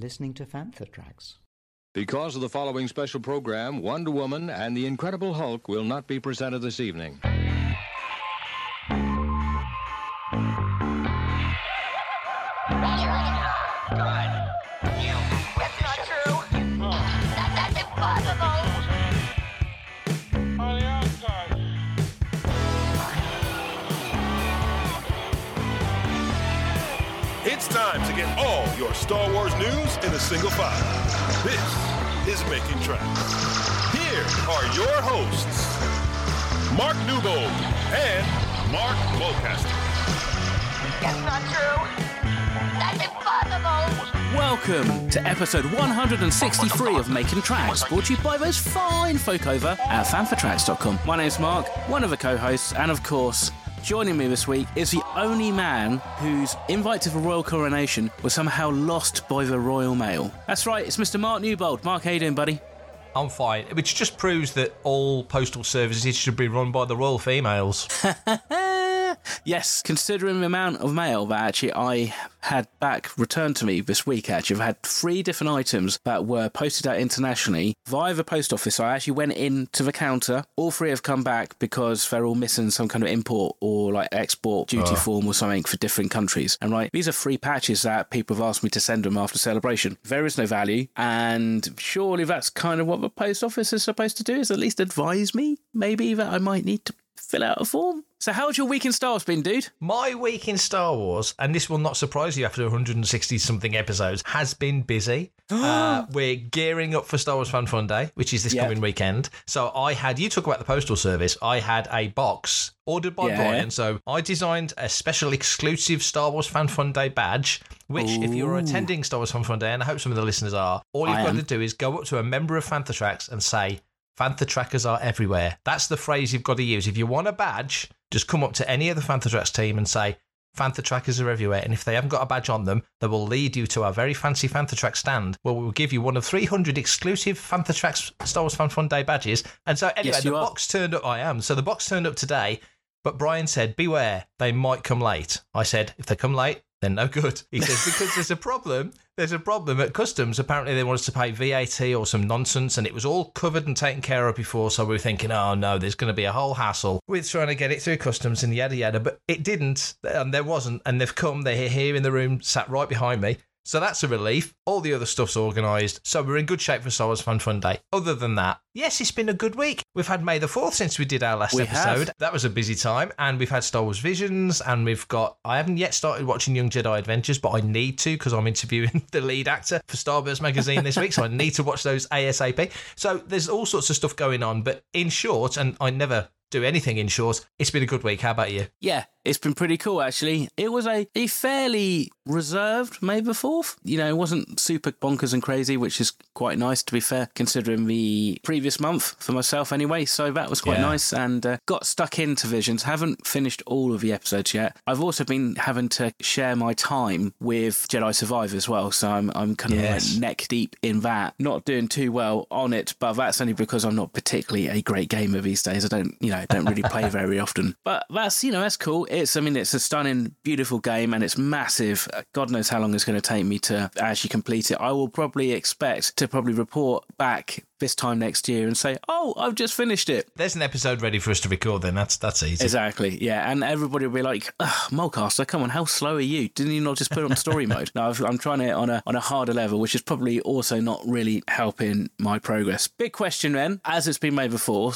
You are listening to Fantha Tracks. Because of the following special program, Wonder Woman and the Incredible Hulk will not be presented this evening. It's time to get all your Star Wars news in a single file. This is Making Tracks. Here are your hosts, Mark Newbold and Mark Mulcaster. It's not true. That's impossible. Welcome to episode 163 of Making Tracks, brought to you by those fine folk over at fanthatracks.com. My name's Mark, one of the co hosts, and of course, joining me this week is the only man whose invite to the royal coronation was somehow lost by the Royal Mail. That's right, it's Mr. Mark Newbold. Mark, how you doing, buddy? I'm fine, which just proves that all postal services should be run by the royal females. yes, considering the amount of mail that actually I had back returned to me this week, actually, I've had three different items that were posted out internationally via the post office. So I actually went in to the counter. All three have come back because they're all missing some kind of import or like export duty ah. form or something for different countries. And right, these are free patches that people have asked me to send them after celebration. There is no value, and surely that's kind of what the post office is supposed to do is at least advise me maybe that I might need to fill out a form. So how's your week in Star Wars been, dude? My week in Star Wars, and this will not surprise you after 160 something episodes, has been busy. uh, we're gearing up for Star Wars Fan Fun Day, which is this Yep. coming weekend. So I had, you talk about the postal service, I had a box ordered by Yeah. Brian. So I designed a special exclusive Star Wars Fan Fun Day badge, which if you're attending Star Wars Fan Fun Day, and I hope some of the listeners are, all you've I got am. to do is go up to a member of Fantha and say, Fantha Trackers are everywhere. That's the phrase you've got to use. If you want a badge, just come up to any of the Fantha Tracks team and say, Fantha Trackers are everywhere. And if they haven't got a badge on them, they will lead you to our very fancy Fantha Track stand where we will give you one of 300 exclusive Fantha Tracks Star Wars Fan Fun Day badges. And so, anyway, Yes, the are. box turned up. I am. So the box turned up today. But Brian said, Beware, they might come late. I said, If they come late, then no good. He says, Because there's a problem. There's a problem at customs. Apparently, they want us to pay VAT or some nonsense, and it was all covered and taken care of before. So we were thinking, Oh no, there's going to be a whole hassle with trying to get it through customs and yada yada. But it didn't, and there wasn't. And they've come, they're here in the room, sat right behind me. So that's a relief. All the other stuff's organised. So we're in good shape for Star Wars Fan Fun Day. Other than that, yes, it's been a good week. We've had May the 4th since we did our last We episode. have. That was a busy time. And we've had Star Wars Visions. And we've got, I haven't yet started watching Young Jedi Adventures, but I need to because I'm interviewing the lead actor for Starburst magazine this week. So I need to watch those ASAP. So there's all sorts of stuff going on. But in short, and I never do anything in short, it's been a good week. How about you? Yeah, it's been pretty cool actually. It was a, a fairly reserved May the 4th. You know, it wasn't super bonkers and crazy, which is quite nice to be fair, considering the previous month for myself anyway. So that was quite Yeah. nice and uh, got stuck into Visions. Haven't finished all of the episodes yet. I've also been having to share my time with Jedi Survivor as well. So I'm, I'm kind of Yes. like neck deep in that. Not doing too well on it, but that's only because I'm not particularly a great gamer these days. I don't, you know, don't really play very often. But that's, you know, that's cool. It's, I mean, it's a stunning, beautiful game and it's massive. Uh, God knows how long it's going to take me to actually complete it. I will probably expect to probably report back this time next year and say, oh, I've just finished it. There's an episode ready for us to record then. That's that's easy. Exactly, yeah, and everybody will be like, Ugh, "Mulcaster, come on, how slow are you? Didn't you not just put it on story mode?" No, I've- I'm trying it on a on a harder level, which is probably also not really helping my progress. Big question then, as it's been made before,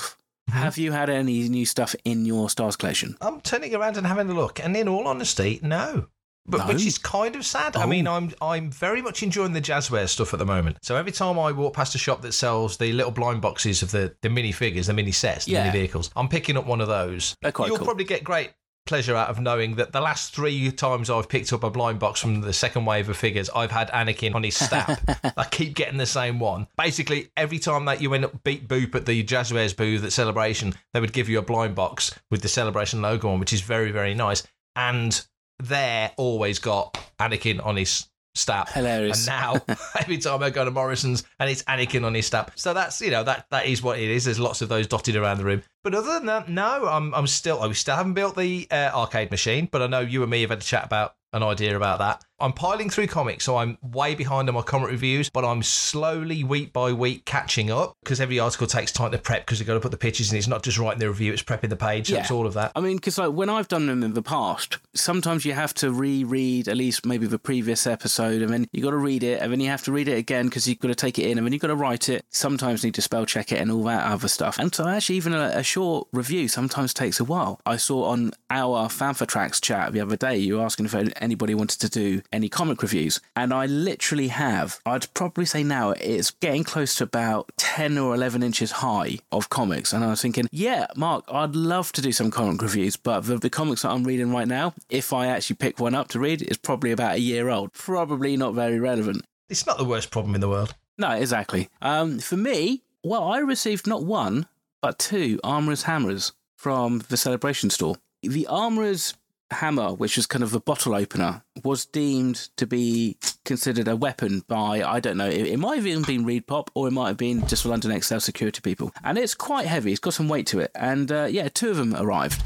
Mm-hmm. have you had any new stuff in your Stars collection? I'm turning around and having a look, and in all honesty, no. But No? which is kind of sad. I Oh. mean, I'm I'm very much enjoying the jazzware stuff at the moment. So every time I walk past a shop that sells the little blind boxes of the the mini figures, the mini sets, the Yeah. mini vehicles, I'm picking up one of those. They're quite You'll cool. probably get great pleasure out of knowing that the last three times I've picked up a blind box from the second wave of figures, I've had Anakin on his stab. I keep getting the same one. Basically, every time that you went up beat boop at the Jazzwares booth at Celebration, they would give you a blind box with the Celebration logo on, which is very, very nice. And there always got Anakin on his stab. Hilarious. And now every time I go to Morrison's and it's Anakin on his stab. So that's you know that that is what it is. There's lots of those dotted around the room. But other than that, no, I'm I'm still I still haven't built the uh, arcade machine. But I know you and me have had a chat about an idea about that. I'm piling through comics, so I'm way behind on my comic reviews, but I'm slowly, week by week, catching up because every article takes time to prep because you've got to put the pictures in. It's not just writing the review, it's prepping the page, so it's all of that. I mean, because like when I've done them in the past, sometimes you have to reread at least maybe the previous episode, and then you've got to read it, and then you have to read it again because you've got to take it in, and then you've got to write it. Sometimes need to spell check it and all that other stuff. And so actually, even a, a short review sometimes takes a while. I saw on our Fantha Tracks chat the other day, you were asking if anybody wanted to do any comic reviews, and I literally have. I'd probably say now it's getting close to about ten or eleven inches high of comics, and I was thinking, yeah, Mark, I'd love to do some comic reviews, but the, the comics that I'm reading right now, if I actually pick one up to read, is probably about a year old. Probably not very relevant. It's not the worst problem in the world. No, exactly. Um, for me, well, I received not one, but two Armourer's hammers from the Celebration store. The Armourer's hammer, which was kind of a bottle opener, was deemed to be considered a weapon by, I don't know, it, it might have even been ReedPop or it might have been just London Excel security people. And it's quite heavy, it's got some weight to it. And uh, yeah, two of them arrived.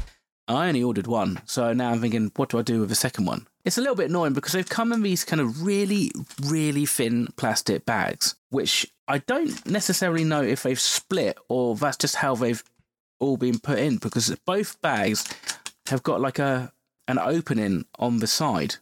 I only ordered one, so now I'm thinking, what do I do with the second one? It's a little bit annoying because they've come in these kind of really, really thin plastic bags, which I don't necessarily know if they've split or that's just how they've all been put in because both bags have got like a an opening on the side,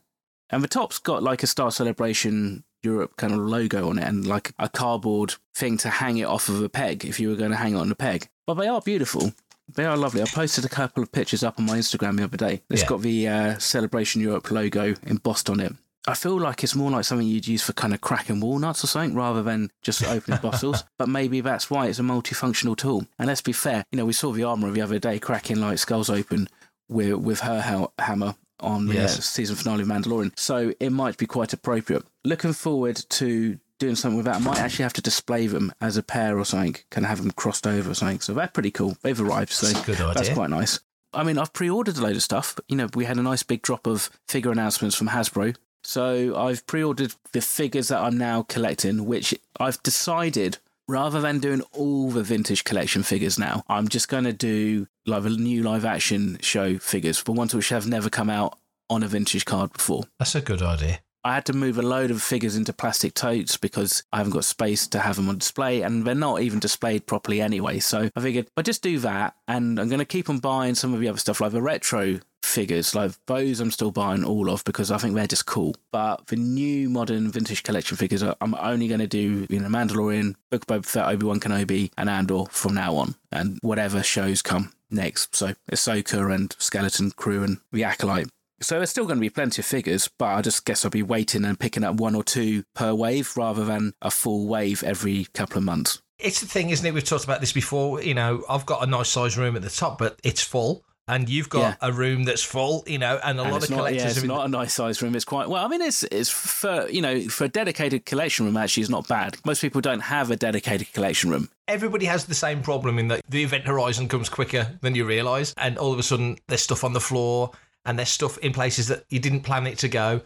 and the top's got like a Star Celebration Europe kind of logo on it and like a cardboard thing to hang it off of a peg if you were going to hang it on a peg. But they are beautiful. They are lovely. I posted a couple of pictures up on my Instagram the other day. It's Yeah. got the uh, Celebration Europe logo embossed on it. I feel like it's more like something you'd use for kind of cracking walnuts or something rather than just opening bottles. But maybe that's why it's a multifunctional tool. And let's be fair, you know, we saw the Armourer the other day cracking like skulls open with with her ha- hammer on the Yes. uh, season finale of Mandalorian. So it might be quite appropriate. Looking forward to doing something with that. I might actually have to display them as a pair or something. Can have them crossed over or something. So they're pretty cool. They've arrived. So That's a good that's quite nice. I mean, I've pre-ordered a load of stuff. But, you know, we had a nice big drop of figure announcements from Hasbro. So I've pre-ordered the figures that I'm now collecting, which I've decided rather than doing all the vintage collection figures now, I'm just going to do like a new live action show figures, the ones which have never come out on a vintage card before. That's a good idea. I had to move a load of figures into plastic totes because I haven't got space to have them on display and they're not even displayed properly anyway. So I figured I just do that and I'm going to keep on buying some of the other stuff like the retro figures. Like those I'm still buying all of because I think they're just cool. But the new modern vintage collection figures, I- I'm only going to do, you know, Mandalorian, Book of Boba Fett, Obi-Wan Kenobi and Andor from now on and whatever shows come next. So Ahsoka and Skeleton Crew and the Acolyte. So there's still going to be plenty of figures, but I just guess I'll be waiting and picking up one or two per wave rather than a full wave every couple of months. It's the thing, isn't it? We've talked about this before. You know, I've got a nice size room at the top, but it's full. And you've got Yeah. a room that's full, you know, and a And lot of not, collectors yeah, it's not a nice size room. It's quite well. I mean, it's it's for you know for a dedicated collection room. Actually, it's not bad. Most people don't have a dedicated collection room. everybody has the same problem in that the event horizon comes quicker than you realise, and all of a sudden there's stuff on the floor and there's stuff in places that you didn't plan it to go,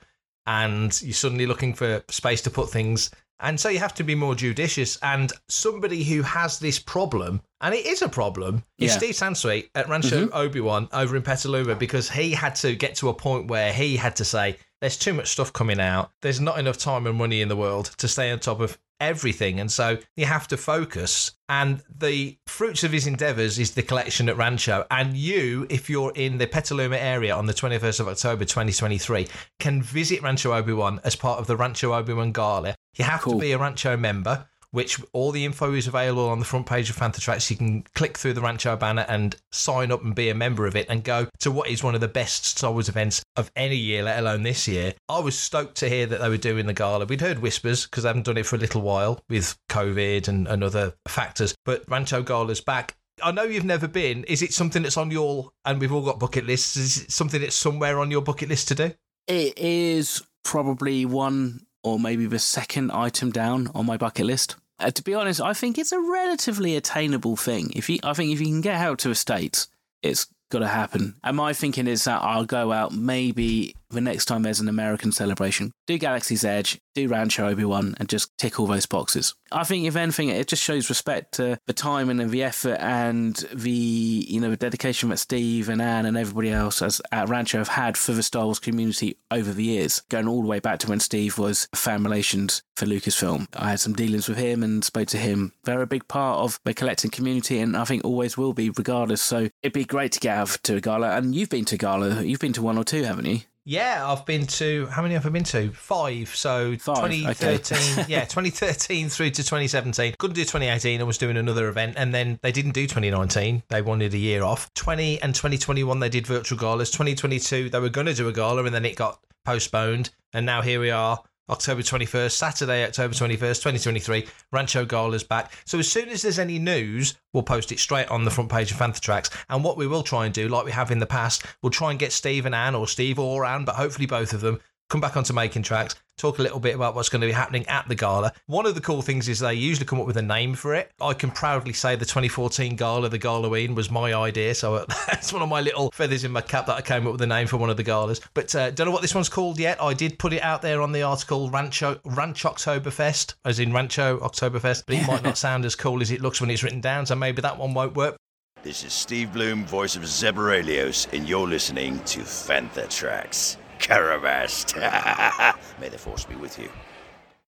and you're suddenly looking for space to put things. And so you have to be more judicious. And somebody who has this problem, and it is a problem, is Steve Sansweet at Rancho mm-hmm. Obi Wan over in Petaluma because he had to get to a point where he had to say, There's too much stuff coming out. There's not enough time and money in the world to stay on top of everything. And so you have to focus. And the fruits of his endeavours is the collection at Rancho. And you, if you're in the Petaluma area on the 21st of October 2023, can visit Rancho Obi Wan as part of the Rancho Obi Wan Gala. You have Cool. to be a Rancho member. Which all the info is available on the front page of Fantha Tracks. You can click through the Rancho banner and sign up and be a member of it and go to what is one of the best Star Wars events of any year, let alone this year. I was stoked to hear that they were doing the gala. We'd heard whispers because they haven't done it for a little while with COVID and, and other factors, but Rancho Gala's back. I know you've never been. Is it something that's on your, and we've all got bucket lists, is it something that's somewhere on your bucket list to do? It is probably one or maybe the second item down on my bucket list. Uh, to be honest, I think it's a relatively attainable thing. If you, I think if you can get out to the states, it's got to happen. And my thinking is that I'll go out maybe the next time there's an American celebration, do Galaxy's Edge, do Rancho Obi Wan, and just tick all those boxes. I think, if anything, it just shows respect to the time and the effort and the you know the dedication that Steve and Anne and everybody else at Rancho have had for the Star Wars community over the years, going all the way back to when Steve was fan relations for Lucasfilm. I had some dealings with him and spoke to him. They're a big part of the collecting community, and I think always will be, regardless. So it'd be great to get out to a gala, and you've been to gala. You've been to one or two, haven't you? Yeah, I've been to how many have I been to? Five. So Five, 2013, yeah, 2013 through to 2017. Couldn't do 2018. I was doing another event, and then they didn't do 2019. They wanted a year off. 20 and 2021 they did virtual galas. 2022 they were going to do a gala, and then it got postponed. And now here we are. October 21st, Saturday, October 21st, 2023. Rancho Gala's back. So as soon as there's any news, we'll post it straight on the front page of Fantha Tracks. And what we will try and do, like we have in the past, we'll try and get Steve and Anne, or Steve or Anne, but hopefully both of them, come back onto making tracks, talk a little bit about what's going to be happening at the gala. One of the cool things is they usually come up with a name for it. I can proudly say the 2014 gala, the Galaween, was my idea. So that's one of my little feathers in my cap that I came up with a name for one of the galas. But uh, don't know what this one's called yet. I did put it out there on the article Rancho Ranch Oktoberfest, as in Rancho Oktoberfest, but it might not sound as cool as it looks when it's written down. So maybe that one won't work. This is Steve Blum, voice of Zeb Orrelios, and you're listening to Fantha Tracks. Karabast. May the force be with you.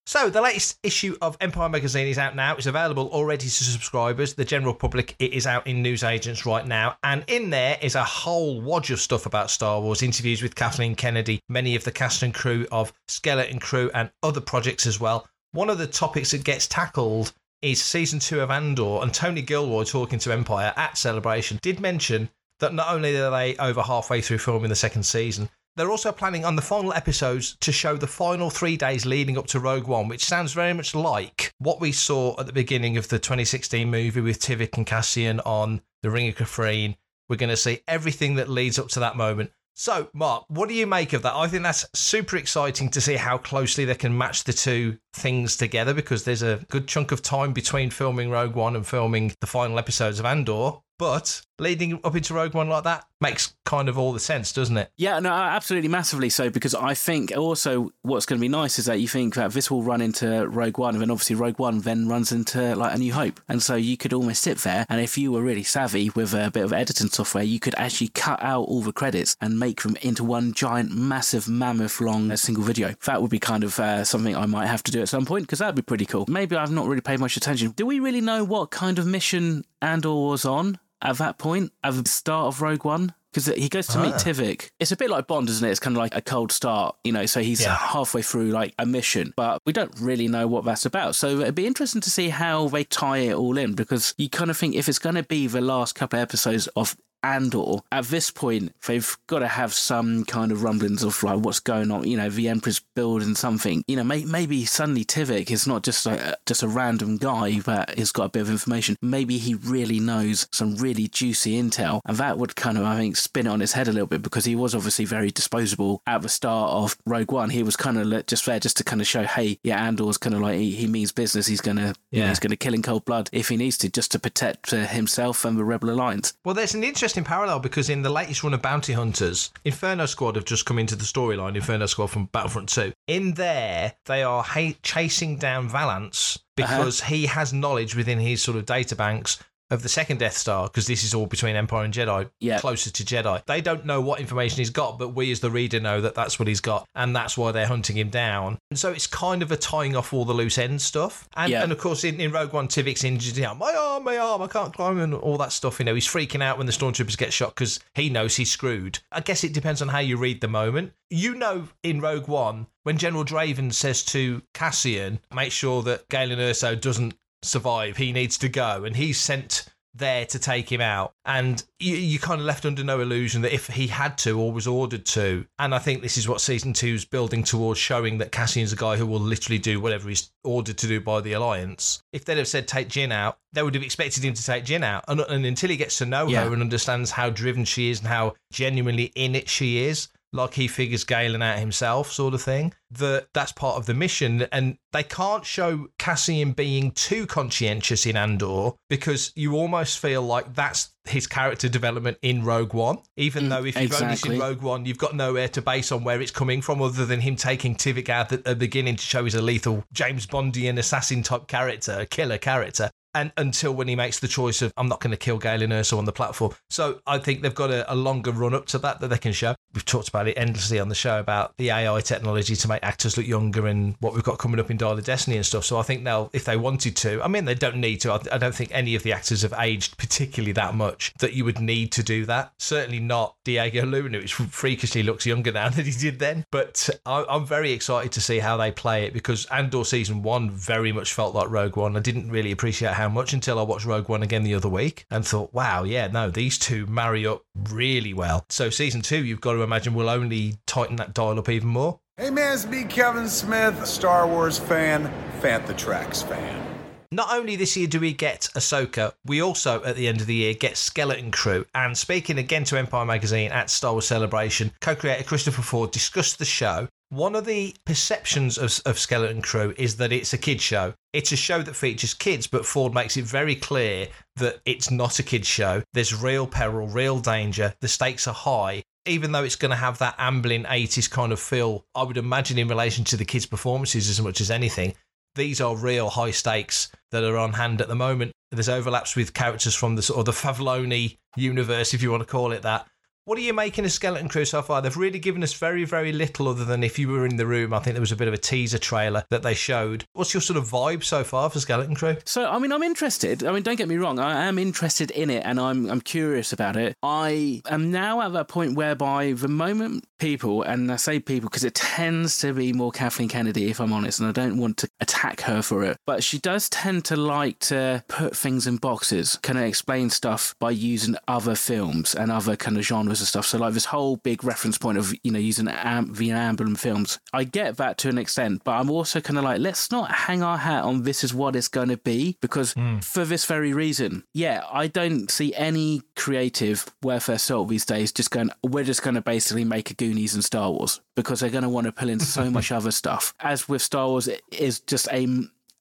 So, the latest issue of Empire Magazine is out now. It's available already to subscribers. The general public, it is out in newsagents right now. And in there is a whole wodge of stuff about Star Wars interviews with Kathleen Kennedy, many of the cast and crew of Skeleton Crew, and other projects as well. One of the topics that gets tackled is season two of Andor, and Tony Gilroy talking to Empire at Celebration did mention that not only are they over halfway through filming the second season, they're also planning on the final episodes to show the final three days leading up to Rogue One, which sounds very much like what we saw at the beginning of the 2016 movie with Tivik and Cassian on the Ring of Kafrene. We're going to see everything that leads up to that moment. So, Mark, what do you make of that? I think that's super exciting to see how closely they can match the two things together because there's a good chunk of time between filming Rogue One and filming the final episodes of Andor. But leading up into Rogue One like that makes kind of all the sense, doesn't it? Yeah, no, absolutely massively so. Because I think also what's going to be nice is that you think that this will run into Rogue One, and then obviously Rogue One then runs into like A New Hope, and so you could almost sit there, and if you were really savvy with a bit of editing software, you could actually cut out all the credits and make them into one giant, massive, mammoth long uh, single video. That would be kind of uh, something I might have to do at some point because that'd be pretty cool. Maybe I've not really paid much attention. Do we really know what kind of mission Andor was on? At that point, at the start of Rogue One. Because he goes to meet Ah. Tivik. It's a bit like Bond, isn't it? It's kind of like a cold start, you know. So he's Yeah. halfway through like a mission, but we don't really know what that's about. So it'd be interesting to see how they tie it all in because you kind of think if it's going to be the last couple of episodes of Andor, at this point, they've got to have some kind of rumblings of like what's going on. You know, the Emperor's building something. You know, may- maybe suddenly Tivik is not just like a, just a random guy that has got a bit of information. Maybe he really knows some really juicy intel, and that would kind of, I think, spin it on his head a little bit because he was obviously very disposable at the start of Rogue One. He was kind of just there just to kind of show, hey, yeah, Andor's kind of like he, he means business. He's gonna, yeah, Yeah. he's gonna kill in cold blood if he needs to, just to protect uh, himself and the Rebel Alliance. Well, there's an interesting parallel because in the latest run of Bounty Hunters, Inferno Squad have just come into the storyline, Inferno Squad from Battlefront 2. In there, they are ha- chasing down Valance uh-huh. because he has knowledge within his sort of databanks of the second Death Star, because this is all between Empire and Jedi, Yeah. closer to Jedi. They don't know what information he's got, but we as the reader know that that's what he's got, and that's why they're hunting him down. And so it's kind of a tying off all the loose end stuff. And, Yeah. and of course, in, in Rogue One, Tivik's injured. You know, my arm, my arm, I can't climb, and all that stuff. You know, he's freaking out when the stormtroopers get shot because he knows he's screwed. I guess it depends on how you read the moment. You know, in Rogue One, when General Draven says to Cassian, make sure that Galen Erso doesn't survive, he needs to go, and he's sent there to take him out. And you, you kind of left under no illusion that if he had to or was ordered to, and I think this is what season two's building towards showing that Cassian's a guy who will literally do whatever he's ordered to do by the Alliance. If they'd have said take Jyn out, they would have expected him to take Jyn out. And, and until he gets to know Yeah. her and understands how driven she is and how genuinely in it she is, like he figures Galen out himself, sort of thing. That that's part of the mission, and they can't show Cassian being too conscientious in Andor because you almost feel like that's his character development in Rogue One. Even mm, though if you've only seen. Rogue One, you've got nowhere to base on where it's coming from, other than him taking Tivik out at the beginning to show he's a lethal James Bondian assassin type character, killer character. And until when he makes the choice of I'm not going to kill Galen Erso on the platform, so I think they've got a, a longer run up to that that they can show. We've talked about it endlessly on the show about the AI technology to make actors look younger and what we've got coming up in Dial of Destiny and stuff. So I think they'll, if they wanted to, I mean they don't need to. I, I don't think any of the actors have aged particularly that much that you would need to do that. Certainly not Diego Luna, which freakishly looks younger now than he did then. But I, I'm very excited to see how they play it because Andor season one very much felt like Rogue One. I didn't really appreciate how much until I watched Rogue One again the other week and thought, wow, yeah, no, these two marry up really well. So season two, you've got to imagine will only tighten that dial up even more. Hey man, it's me, Kevin Smith, Star Wars fan, Fantha Tracks fan. Not only this year do we get Ahsoka, we also at the end of the year get Skeleton Crew. And speaking again to Empire Magazine at Star Wars Celebration, co-creator Christopher Ford discussed the show. One of the perceptions of, of Skeleton Crew is that it's a kids show. It's a show that features kids, but Ford makes it very clear that it's not a kids show. There's real peril, real danger. The stakes are high. Even though it's going to have that Amblin 80s kind of feel, I would imagine in relation to the kids' performances as much as anything, these are real high stakes that are on hand at the moment. There's overlaps with characters from the sort of the Filoni universe, if you want to call it that. What are you making of Skeleton Crew so far? They've really given us very, very little other than if you were in the room. I think there was a bit of a teaser trailer that they showed. What's your sort of vibe so far for Skeleton Crew? So, I mean, I'm interested. I mean, don't get me wrong. I am interested in it, and I'm I'm curious about it. I am now at that point whereby the moment people, and I say people because it tends to be more Kathleen Kennedy, if I'm honest, and I don't want to attack her for it, but she does tend to like to put things in boxes, kind of explain stuff by using other films and other kind of genres and stuff. So, like this whole big reference point of you know using am- the Amblin films, I get that to an extent, but I'm also kind of like, let's not hang our hat on this is what it's going to be because hmm. for this very reason, yeah, I don't see any creative worth their salt these days just going, we're just going to basically make a Goonies and Star Wars because they're going to want to pull in so much other stuff. As with Star Wars, it is just a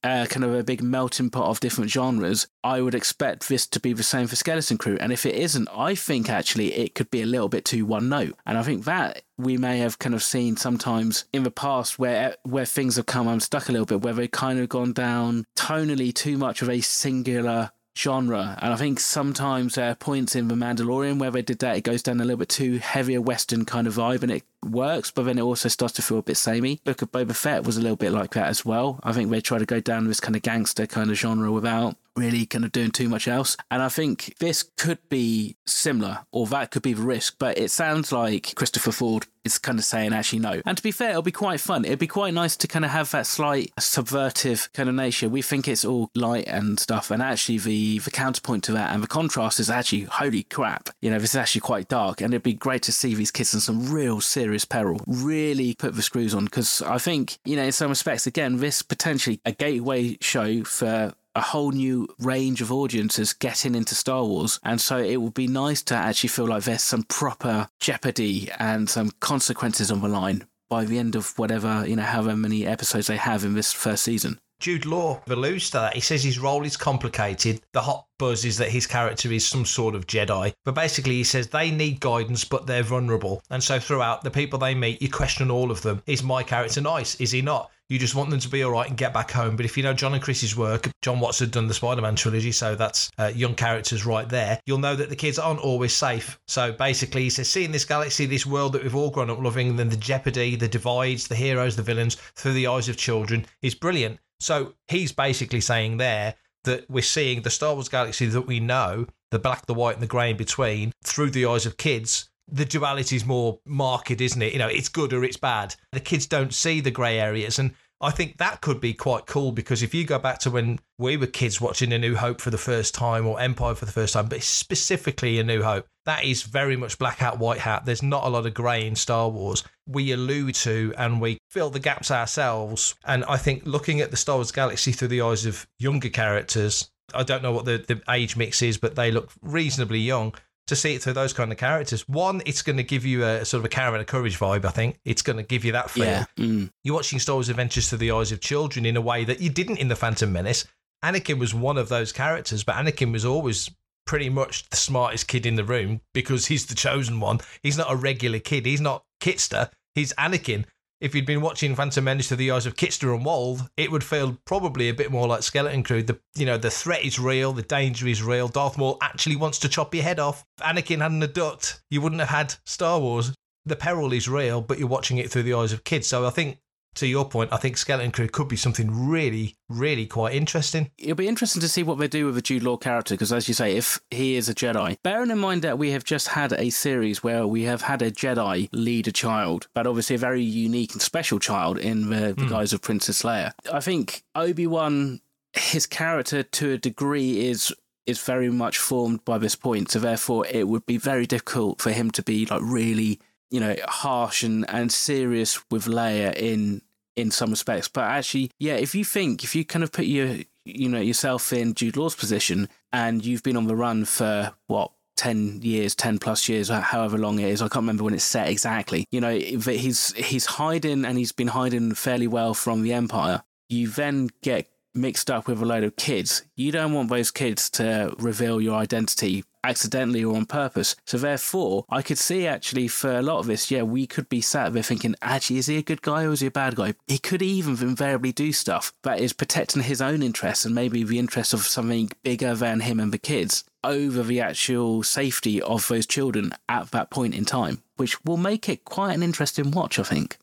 uh, kind of a big melting pot of different genres. I would expect this to be the same for Skeleton Crew. And if it isn't, I think actually it could be a little bit too one note. And I think that we may have kind of seen sometimes in the past where where things have come unstuck a little bit, where they've kind of gone down tonally too much of a singular genre. And I think sometimes there are points in The Mandalorian where they did that, it goes down a little bit too heavier Western kind of vibe and it works, but then it also starts to feel a bit samey. Book of Boba Fett was a little bit like that as well. I think they try to go down this kind of gangster kind of genre without really kind of doing too much else. And I think this could be similar, or that could be the risk, but it sounds like Christopher Ford is kind of saying actually no. And to be fair, it'll be quite fun. It'd be quite nice to kind of have that slight subvertive kind of nature. We think it's all light and stuff, and actually the the counterpoint to that and the contrast is actually holy crap. You know, this is actually quite dark, and it'd be great to see these kids in some real serious peril. Really put the screws on because I think you know in some respects again this potentially a gateway show for a whole new range of audiences getting into Star Wars. And so it would be nice to actually feel like there's some proper jeopardy and some consequences on the line by the end of whatever, you know, however many episodes they have in this first season. Jude Law alludes to that. He says his role is complicated. The hot buzz is that his character is some sort of Jedi. But basically, he says they need guidance, but they're vulnerable. And so throughout, the people they meet, you question all of them. Is my character nice? Is he not? You just want them to be all right and get back home. But if you know Jon and Chris's work, Jon Watts had done the Spider Man trilogy, so that's uh, young characters right there. You'll know that the kids aren't always safe. So basically, he says, seeing this galaxy, this world that we've all grown up loving, then the jeopardy, the divides, the heroes, the villains through the eyes of children is brilliant. So he's basically saying there that we're seeing the Star Wars galaxy that we know, the black, the white, and the grey in between, through the eyes of kids. The duality is more marked, isn't it? You know, it's good or it's bad. The kids don't see the grey areas. And I think that could be quite cool because if you go back to when we were kids watching A New Hope for the first time or Empire for the first time, but specifically A New Hope, that is very much black hat, white hat. There's not a lot of grey in Star Wars. We allude to and we fill the gaps ourselves. And I think looking at the Star Wars galaxy through the eyes of younger characters, I don't know what the, the age mix is, but they look reasonably young. To see it through those kind of characters. One, it's going to give you a sort of a caravan of courage vibe. I think it's going to give you that feel. Yeah. Mm. You're watching Star Wars Adventures through the eyes of children in a way that you didn't in the Phantom Menace. Anakin was one of those characters, but Anakin was always pretty much the smartest kid in the room because he's the chosen one. He's not a regular kid. He's not Kitster. He's Anakin. If you'd been watching Phantom Menace through the eyes of Kitster and Wald, it would feel probably a bit more like Skeleton Crew. The you know the threat is real, the danger is real. Darth Maul actually wants to chop your head off. If Anakin hadn't have ducked, you wouldn't have had Star Wars. The peril is real, but you're watching it through the eyes of kids. So I think to your point, I think Skeleton Crew could be something really, really quite interesting. It'll be interesting to see what they do with the Jude Law character because, as you say, if he is a Jedi, bearing in mind that we have just had a series where we have had a Jedi lead a child, but obviously a very unique and special child in the, the hmm. guise of Princess Leia. I think Obi Wan, his character to a degree is is very much formed by this point, so therefore it would be very difficult for him to be like really you know harsh and and serious with Leia in in some respects. But actually, yeah, if you think if you kind of put your you know yourself in Jude Law's position and you've been on the run for what 10 years 10 plus years however long it is i can't remember when it's set exactly you know he's he's hiding and he's been hiding fairly well from the empire you then get mixed up with a load of kids you don't want those kids to reveal your identity accidentally or on purpose. So therefore, I could see actually for a lot of this, yeah, we could be sat there thinking, actually, is he a good guy or is he a bad guy? He could even invariably do stuff that is protecting his own interests and maybe the interests of something bigger than him and the kids over the actual safety of those children at that point in time, which will make it quite an interesting watch, I think.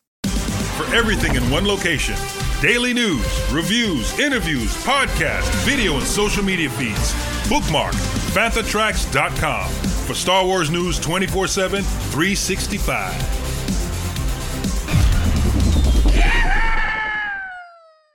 For everything in one location daily news, reviews, interviews, podcasts, video, and social media feeds. Bookmark fanthatracks.com for Star Wars news 24 7, 365.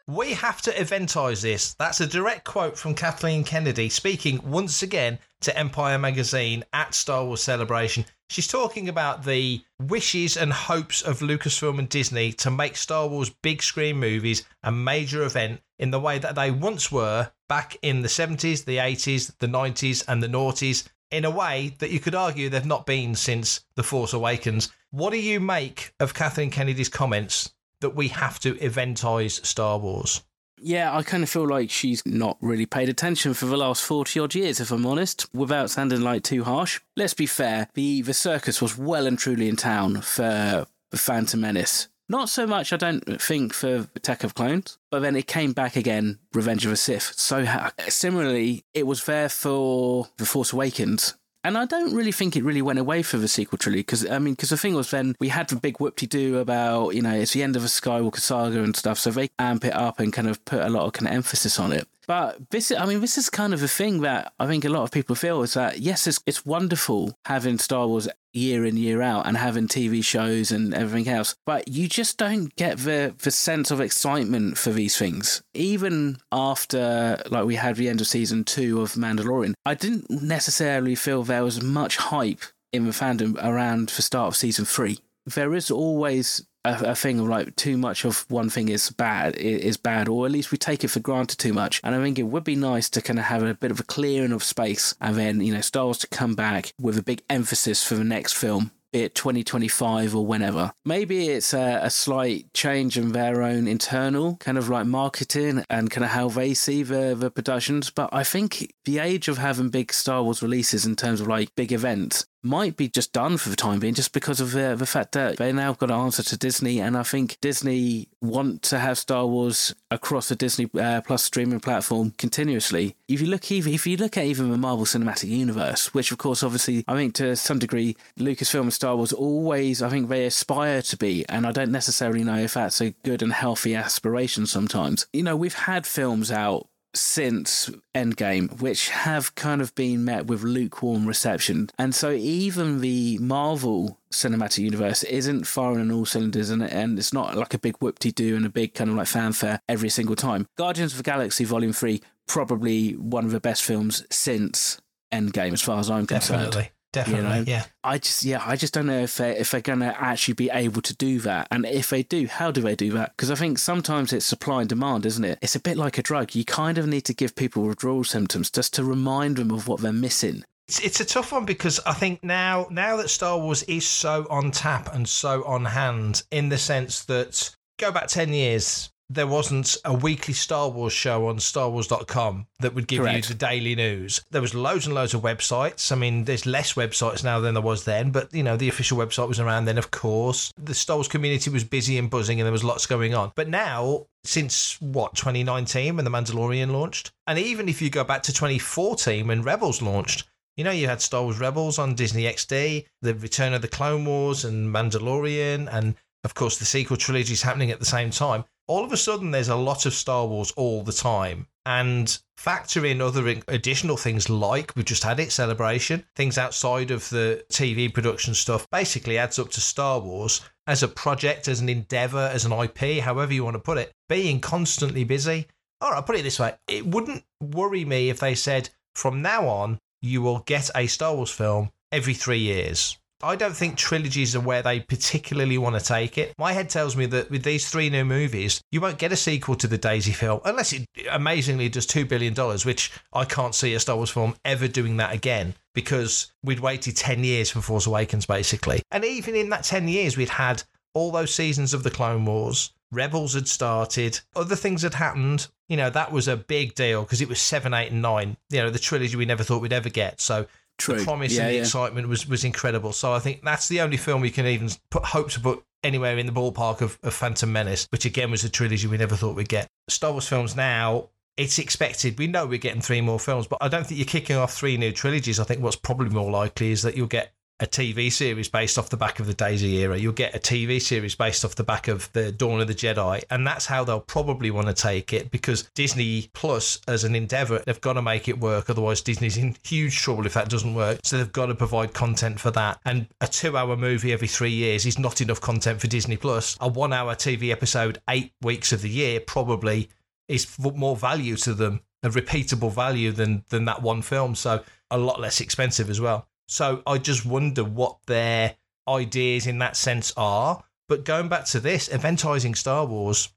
We have to eventize this. That's a direct quote from Kathleen Kennedy speaking once again to Empire Magazine at Star Wars Celebration. She's talking about the wishes and hopes of Lucasfilm and Disney to make Star Wars big screen movies a major event in the way that they once were back in the 70s, the 80s, the 90s, and the noughties, in a way that you could argue they've not been since The Force Awakens. What do you make of Kathleen Kennedy's comments that we have to eventize Star Wars? Yeah, I kind of feel like she's not really paid attention for the last 40 odd years, if I'm honest, without sounding like too harsh. Let's be fair, the, the circus was well and truly in town for the Phantom Menace. Not so much, I don't think, for Attack of Clones, but then it came back again, Revenge of the Sith. So similarly, it was there for The Force Awakens, and I don't really think it really went away for the sequel trilogy because I mean, because the thing was then we had the big whoop de doo about you know it's the end of a Skywalker saga and stuff, so they amp it up and kind of put a lot of kind of emphasis on it. But this, I mean, this is kind of a thing that I think a lot of people feel is that yes, it's, it's wonderful having Star Wars year in year out and having TV shows and everything else, but you just don't get the the sense of excitement for these things. Even after like we had the end of season two of Mandalorian, I didn't necessarily feel there was much hype in the fandom around the start of season three. There is always a, a, thing of like too much of one thing is bad is bad or at least we take it for granted too much and i think it would be nice to kind of have a bit of a clearing of space and then you know star wars to come back with a big emphasis for the next film be it 2025 or whenever. Maybe it's a, a, slight change in their own internal kind of like marketing and kind of how they see the, the productions. But I think the age of having big Star Wars releases in terms of like big events might be just done for the time being, just because of the, the fact that they now got an answer to Disney, and I think Disney want to have Star Wars across the Disney uh, Plus streaming platform continuously. If you look even if you look at even the Marvel Cinematic Universe, which of course obviously I think to some degree Lucasfilm and Star Wars always I think they aspire to be, and I don't necessarily know if that's a good and healthy aspiration sometimes. You know, we've had films out since Endgame, which have kind of been met with lukewarm reception. And so even the Marvel cinematic universe isn't firing on all cylinders and, and it's not like a big whoop-de-doo and a big kind of like fanfare every single time. Guardians of the Galaxy Volume 3, probably one of the best films since Endgame, as far as I'm concerned. Definitely, you know? yeah. I just, yeah, I just don't know if they if they're going to actually be able to do that, and if they do, how do they do that? Because I think sometimes it's supply and demand, isn't it? It's a bit like a drug. You kind of need to give people withdrawal symptoms just to remind them of what they're missing. It's, it's a tough one because I think now now that Star Wars is so on tap and so on hand in the sense that go back 10 years there wasn't a weekly Star Wars show on starwars.com that would give Correct. you the daily news. There was loads and loads of websites. I mean, there's less websites now than there was then, but you know, the official website was around then, of course. The Star Wars community was busy and buzzing and there was lots going on. But now, since what, 2019 when The Mandalorian launched, and even if you go back to 2014 when Rebels launched, you know, you had Star Wars Rebels on Disney XD, the Return of the Clone Wars and Mandalorian, and of course the sequel trilogy is happening at the same time. All of a sudden, there's a lot of Star Wars all the time. And factor in other additional things like we've just had it, Celebration, things outside of the TV production stuff, basically adds up to Star Wars as a project, as an endeavor, as an IP, however you want to put it, being constantly busy. All right, I'll put it this way it wouldn't worry me if they said from now on, you will get a Star Wars film every three years. I don't think trilogies are where they particularly want to take it. My head tells me that with these three new movies, you won't get a sequel to the Daisy film unless it amazingly does $2 billion, which I can't see a Star Wars film ever doing that again because we'd waited 10 years for Force Awakens, basically. And even in that 10 years, we'd had all those seasons of the Clone Wars. Rebels had started, other things had happened. You know, that was a big deal because it was seven, eight, and nine. You know, the trilogy we never thought we'd ever get. So True. the promise Yeah, and the yeah. excitement was, was incredible. So I think that's the only film we can even put hope to put anywhere in the ballpark of, of Phantom Menace, which again was a trilogy we never thought we'd get. Star Wars films now. It's expected. We know we're getting three more films, but I don't think you're kicking off three new trilogies. I think what's probably more likely is that you'll get a TV series based off the back of the Daisy era. You'll get a TV series based off the back of the Dawn of the Jedi, and that's how they'll probably want to take it because Disney Plus, as an endeavor, they've got to make it work. Otherwise, Disney's in huge trouble if that doesn't work. So they've got to provide content for that. And a two-hour movie every three years is not enough content for Disney Plus. A one-hour TV episode, eight weeks of the year, probably is more value to them, a repeatable value than than that one film. So a lot less expensive as well. So I just wonder what their ideas in that sense are. But going back to this, eventizing Star Wars.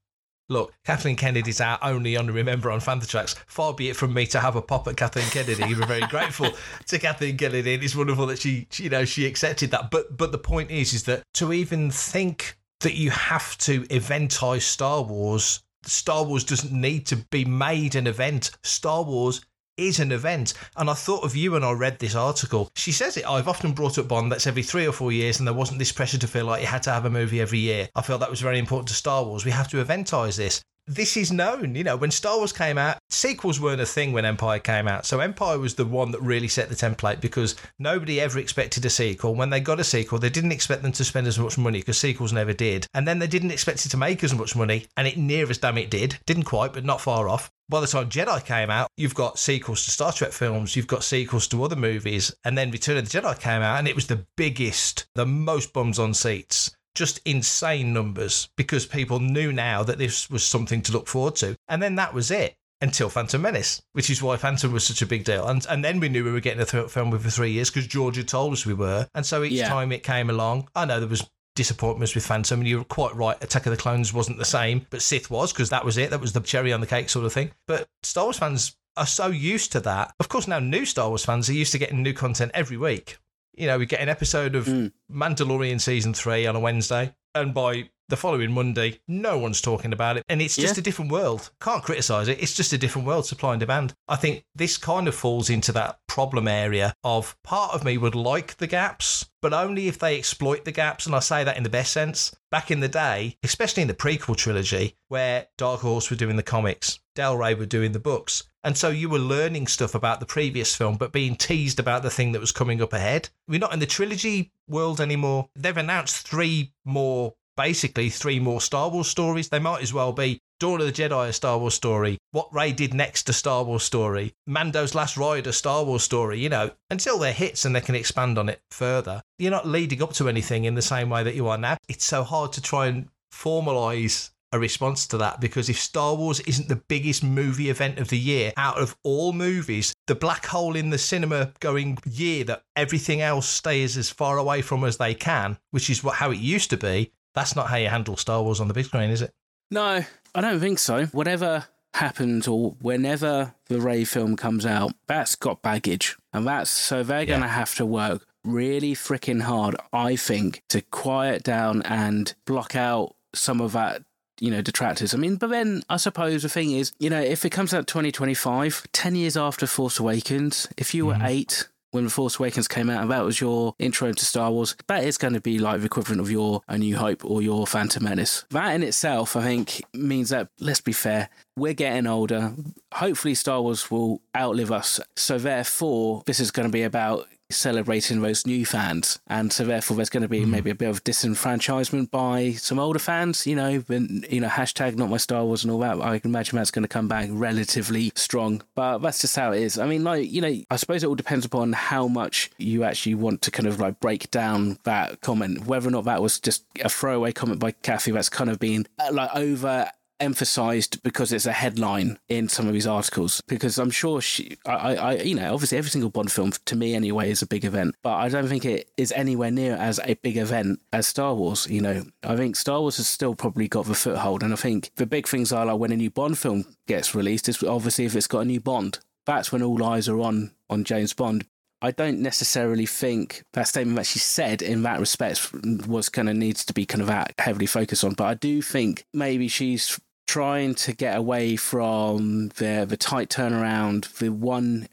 Look, Kathleen Kennedy's our only on Remember on Fantha Tracks. Far be it from me to have a pop at Kathleen Kennedy. We're very grateful to Kathleen Kennedy. and It's wonderful that she, she, you know, she accepted that. But but the point is, is that to even think that you have to eventize Star Wars, Star Wars doesn't need to be made an event. Star Wars is an event. And I thought of you when I read this article. She says it, I've often brought up Bond that's every three or four years, and there wasn't this pressure to feel like you had to have a movie every year. I felt that was very important to Star Wars. We have to eventize this. This is known, you know, when Star Wars came out, sequels weren't a thing when Empire came out. So Empire was the one that really set the template because nobody ever expected a sequel. When they got a sequel, they didn't expect them to spend as much money because sequels never did. And then they didn't expect it to make as much money, and it near as damn it did. Didn't quite, but not far off by the time Jedi came out, you've got sequels to Star Trek films, you've got sequels to other movies, and then Return of the Jedi came out, and it was the biggest, the most bums on seats. Just insane numbers because people knew now that this was something to look forward to. And then that was it until Phantom Menace, which is why Phantom was such a big deal. And and then we knew we were getting a th- film for three years because George had told us we were. And so each Yeah. time it came along, I know there was disappointments with Phantom, and you're quite right. Attack of the Clones wasn't the same, but Sith was because that was it. That was the cherry on the cake sort of thing. But Star Wars fans are so used to that. Of course, now new Star Wars fans are used to getting new content every week. You know, we get an episode of hmm. Mandalorian season three on a Wednesday, and by the following Monday, no one's talking about it. And it's just Yeah. a different world. Can't criticize it. It's just a different world, supply and demand. I think this kind of falls into that problem area of part of me would like the gaps, but only if they exploit the gaps. And I say that in the best sense. Back in the day, especially in the prequel trilogy, where Dark Horse were doing the comics, Del Rey were doing the books. And so you were learning stuff about the previous film, but being teased about the thing that was coming up ahead. We're not in the trilogy world anymore. They've announced three more, basically, three more Star Wars stories. They might as well be Dawn of the Jedi, a Star Wars story. What Rey did next, a Star Wars story. Mando's Last Ride, a Star Wars story. You know, until they're hits and they can expand on it further. You're not leading up to anything in the same way that you are now. It's so hard to try and formalize a response to that because if Star Wars isn't the biggest movie event of the year out of all movies, the black hole in the cinema going year that everything else stays as far away from as they can, which is what how it used to be, that's not how you handle Star Wars on the big screen, is it? No, I don't think so. Whatever happens or whenever the Rey film comes out, that's got baggage. And that's so they're going to have to work really freaking hard, I think, to quiet down and block out some of that you know detractors i mean but then i suppose the thing is you know if it comes out 2025 10 years after force awakens if you were mm-hmm. 8 when The Force Awakens came out and that was your intro to Star Wars, that is going to be like the equivalent of your A New Hope or your Phantom Menace. That in itself, I think, means that, let's be fair, we're getting older. Hopefully, Star Wars will outlive us. So, therefore, this is going to be about celebrating those new fans. And so therefore there's going to be maybe a bit of disenfranchisement by some older fans, you know, when, you know, hashtag not my Star Wars and all that. I can imagine that's going to come back relatively strong. But that's just how it is. I mean, like, you know, I suppose it all depends upon how much you actually want to kind of like break down that comment, whether or not that was just a throwaway comment by Kathy that's kind of been uh, like over emphasized because it's a headline in some of these articles. Because I'm sure she, I, I, you know, obviously every single Bond film to me anyway is a big event, but I don't think it is anywhere near as a big event as Star Wars. You know, I think Star Wars has still probably got the foothold, and I think the big things are like when a new Bond film gets released, is obviously if it's got a new Bond. That's when all eyes are on on James Bond. I don't necessarily think that statement that she said in that respect was kind of needs to be kind of heavily focused on. But I do think maybe she's trying to get away from the the tight turnaround, the one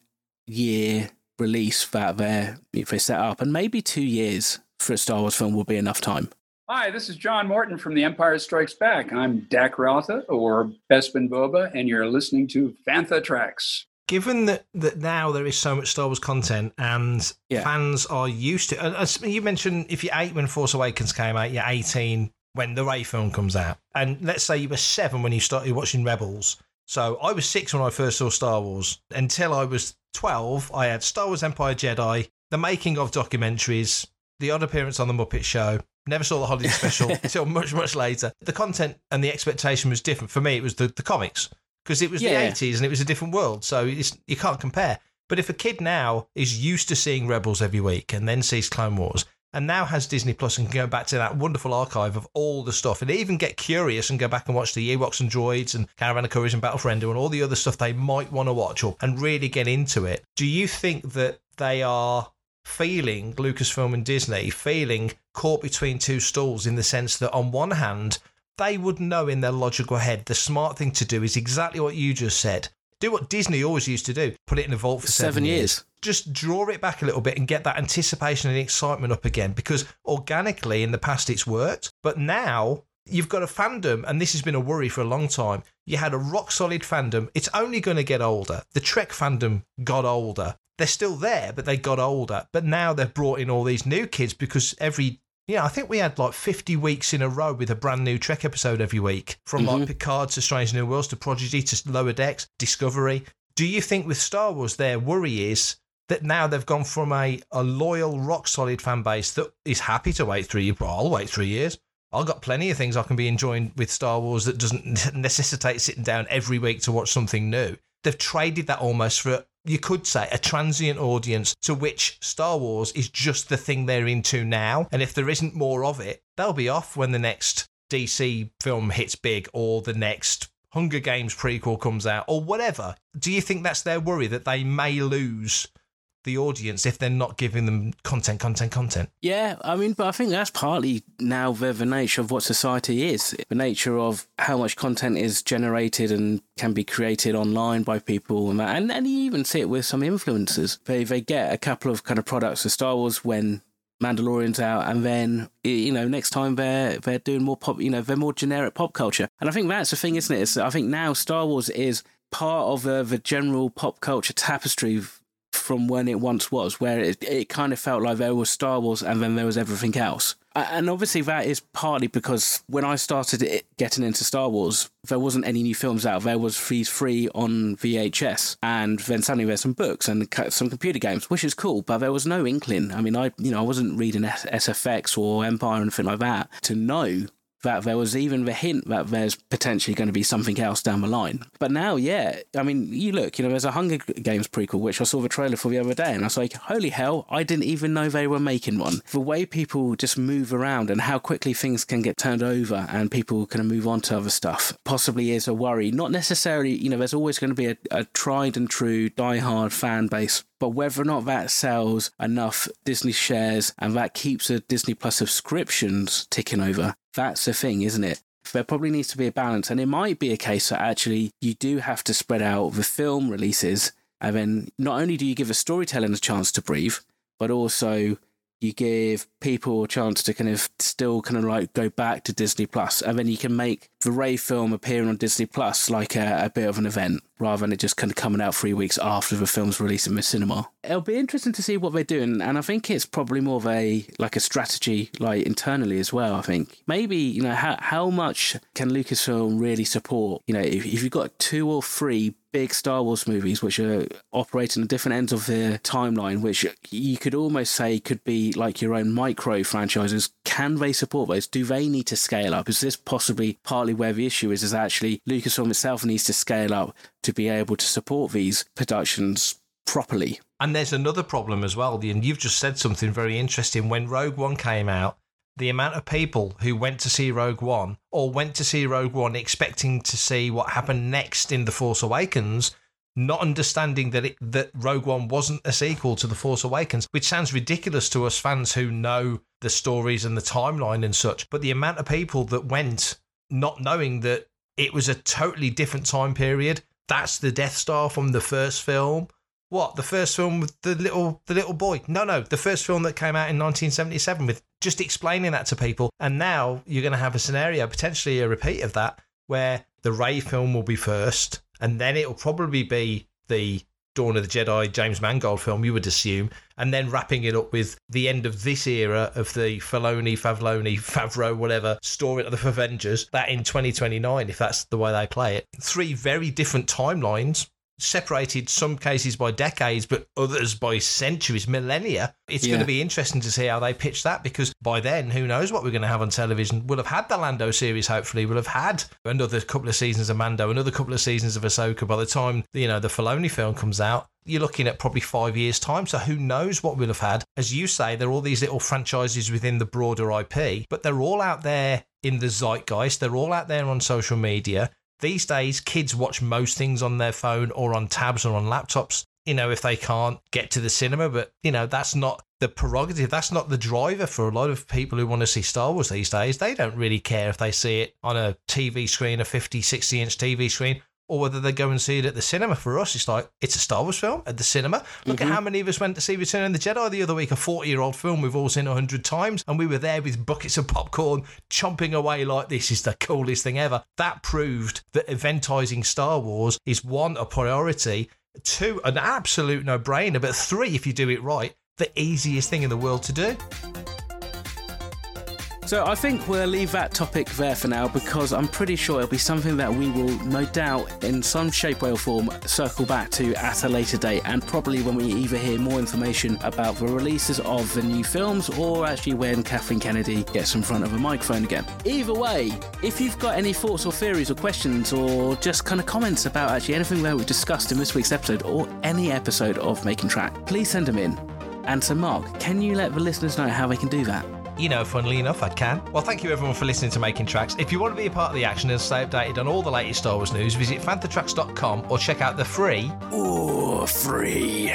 year release that they they set up, and maybe two years for a Star Wars film will be enough time. Hi, this is John Morton from The Empire Strikes Back. I'm Dak Ralter or Bespin Boba, and you're listening to Fantha Tracks. Given that, that now there is so much Star Wars content and Yeah. fans are used to, uh, you mentioned, if you're eight when Force Awakens came out, you're 18 when the Rey film comes out. And let's say you were seven when you started watching Rebels. So I was six when I first saw Star Wars. Until I was 12, I had Star Wars Empire Jedi, the making of documentaries, the odd appearance on the Muppet Show. Never saw the holiday special until much, much later. The content and the expectation was different. For me, it was the, the comics because it was Yeah. the 80s and it was a different world. So it's, you can't compare. But if a kid now is used to seeing Rebels every week and then sees Clone Wars and now has Disney Plus and can go back to that wonderful archive of all the stuff and even get curious and go back and watch the Ewoks and Droids and Caravan of Courage and Battle for Endor and all the other stuff they might want to watch or, and really get into it. Do you think that they are feeling, Lucasfilm and Disney, feeling caught between two stools in the sense that on one hand, they would know in their logical head the smart thing to do is exactly what you just said. Do what Disney always used to do put it in a vault for seven, Seven years. years. Just draw it back a little bit and get that anticipation and excitement up again because organically in the past it's worked. But now you've got a fandom, and this has been a worry for a long time. You had a rock solid fandom. It's only going to get older. The Trek fandom got older. They're still there, but they got older. But now they've brought in all these new kids because every yeah, I think we had like 50 weeks in a row with a brand new Trek episode every week, from like mm-hmm. Picard to Strange New Worlds to Prodigy to Lower Decks, Discovery. Do you think with Star Wars, their worry is that now they've gone from a, a loyal, rock solid fan base that is happy to wait three years? I'll wait three years. I've got plenty of things I can be enjoying with Star Wars that doesn't necessitate sitting down every week to watch something new. They've traded that almost for, you could say, a transient audience to which Star Wars is just the thing they're into now. And if there isn't more of it, they'll be off when the next DC film hits big or the next Hunger Games prequel comes out or whatever. Do you think that's their worry that they may lose the audience if they're not giving them content, content, content? Yeah, I mean, but I think that's partly now the, the nature of what society is. The nature of how much content is generated and can be created online by people, and that. And, and you even see it with some influencers. They they get a couple of kind of products of Star Wars when Mandalorian's out, and then you know next time they're they're doing more pop, you know, they're more generic pop culture. And I think that's the thing, isn't it? It's, I think now Star Wars is part of the, the general pop culture tapestry from when it once was, where it, it kind of felt like there was Star Wars and then there was everything else. And obviously, that is partly because when I started getting into Star Wars, there wasn't any new films out. There was these free on VHS, and then suddenly there's some books and some computer games, which is cool. But there was no inkling. I mean, I you know I wasn't reading SFX or Empire or anything like that to know that there was even the hint that there's potentially going to be something else down the line. But now, yeah, I mean, you look, you know, there's a Hunger Games prequel, which I saw the trailer for the other day, and I was like, holy hell, I didn't even know they were making one. The way people just move around and how quickly things can get turned over and people can move on to other stuff possibly is a worry. Not necessarily, you know, there's always going to be a, a tried and true, die-hard fan base but whether or not that sells enough Disney shares and that keeps the Disney Plus subscriptions ticking over, that's the thing, isn't it? There probably needs to be a balance, and it might be a case that actually you do have to spread out the film releases, and then not only do you give a storytelling a chance to breathe, but also you give people a chance to kind of still kind of like go back to Disney Plus, and then you can make the Rey film appearing on Disney Plus like a, a, bit of an event rather than it just kind of coming out three weeks after the film's release in the cinema. It'll be interesting to see what they're doing, and I think it's probably more of a like a strategy like internally as well. I think maybe you know how how much can Lucasfilm really support? You know, if, if you've got two or three big Star Wars movies which are operating at different ends of the timeline, which you could almost say could be like your own micro franchises. Can they support those? Do they need to scale up? Is this possibly partly where the issue is? Is actually Lucasfilm itself needs to scale up to be able to support these productions properly. And there's another problem as well, and you've just said something very interesting. When Rogue One came out, the amount of people who went to see Rogue One or went to see Rogue One expecting to see what happened next in The Force Awakens, not understanding that it, that Rogue One wasn't a sequel to The Force Awakens, which sounds ridiculous to us fans who know the stories and the timeline and such. But the amount of people that went not knowing that it was a totally different time period. That's the Death Star from the first film. What the first film with the little the little boy? No, no, the first film that came out in 1977 with just explaining that to people. And now you're going to have a scenario, potentially a repeat of that, where the Rey film will be first, and then it will probably be the Dawn of the Jedi James Mangold film, you would assume, and then wrapping it up with the end of this era of the Filoni, Favloni, Favreau, whatever story of the Avengers, that in 2029, if that's the way they play it. Three very different timelines separated some cases by decades, but others by centuries, millennia. It's yeah. going to be interesting to see how they pitch that because by then, who knows what we're going to have on television? We'll have had the Lando series, hopefully. We'll have had another couple of seasons of Mando, another couple of seasons of Ahsoka. By the time, you know, the Filoni film comes out, you're looking at probably five years' time. So who knows what we'll have had? As you say, there are all these little franchises within the broader IP, but they're all out there in the zeitgeist. They're all out there on social media. These days, kids watch most things on their phone or on tabs or on laptops, you know, if they can't get to the cinema. But, you know, that's not the prerogative. That's not the driver for a lot of people who want to see Star Wars these days. They don't really care if they see it on a TV screen, a 50, 60 inch TV screen, or whether they go and see it at the cinema. For us, it's like it's a Star Wars film at the cinema. Look mm-hmm. at how many of us went to see Return of the Jedi the other week, a 40 year old film we've all seen a hundred times, and we were there with buckets of popcorn, chomping away like this is the coolest thing ever. That proved that eventizing Star Wars is one, a priority, two, an absolute no brainer, but three, if you do it right, the easiest thing in the world to do. So I think we'll leave that topic there for now because I'm pretty sure it'll be something that we will no doubt in some shape, way or form circle back to at a later date and probably when we either hear more information about the releases of the new films or actually when Kathleen Kennedy gets in front of a microphone again. Either way, if you've got any thoughts or theories or questions or just kind of comments about actually anything that we've discussed in this week's episode or any episode of Making Track, please send them in. And so, Mark, can you let the listeners know how they can do that? You know, funnily enough, I can. Well, thank you everyone for listening to Making Tracks. If you want to be a part of the action and stay updated on all the latest Star Wars news, visit fanthatracks.com or check out the free. Ooh, free.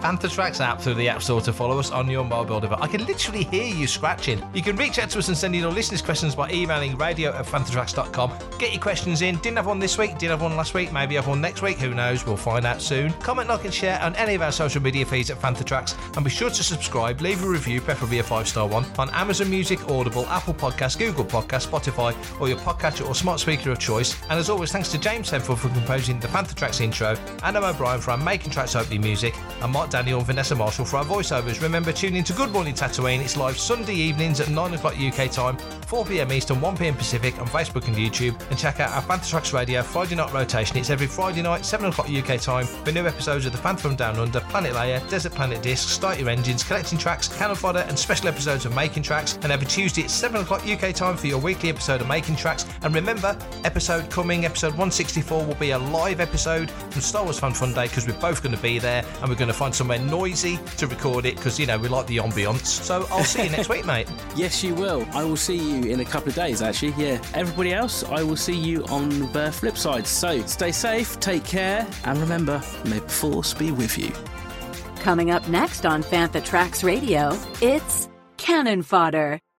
Fantha Tracks app through the App Store to follow us on your mobile device. I can literally hear you scratching. You can reach out to us and send in your listeners' questions by emailing radio at fanthatracks.com. Get your questions in. Didn't have one this week, didn't have one last week, maybe have one next week. Who knows? We'll find out soon. Comment, like, and share on any of our social media feeds at Fantha Tracks. And be sure to subscribe, leave a review, preferably a five star one, on Amazon Music, Audible, Apple Podcasts, Google Podcasts, Spotify, or your podcatcher or smart speaker of choice. And as always, thanks to James Henfield for composing the Fantha Tracks intro, Anna O'Brien for our Making Tracks opening music, and Mark Daniel Vanessa Marshall for our voiceovers. Remember, tune in to Good Morning Tatooine. It's live Sunday evenings at 9 o'clock UK time 4pm Eastern, 1pm Pacific on Facebook and YouTube. And check out our Fantha Tracks Radio Friday night rotation. It's every Friday night, 7 o'clock UK time, for new episodes of The from Down Under, Planet Leia, Desert Planet Disc, Start Your Engines, Collecting Tracks, Canon Fodder, and special episodes of Making Tracks. And every Tuesday at 7 o'clock UK time for your weekly episode of Making Tracks. And remember, episode coming, episode 164, will be a live episode from Star Wars Fan Fun Day because we're both going to be there and we're going to find somewhere noisy to record it because, you know, we like the ambience. So I'll see you next week, mate. Yes, you will. I will see you in a couple of days, actually. Yeah. Everybody else, I will see you on the flip side. So stay safe, take care, and remember, may the force be with you. Coming up next on Fantha Tracks Radio, it's Canon Fodder.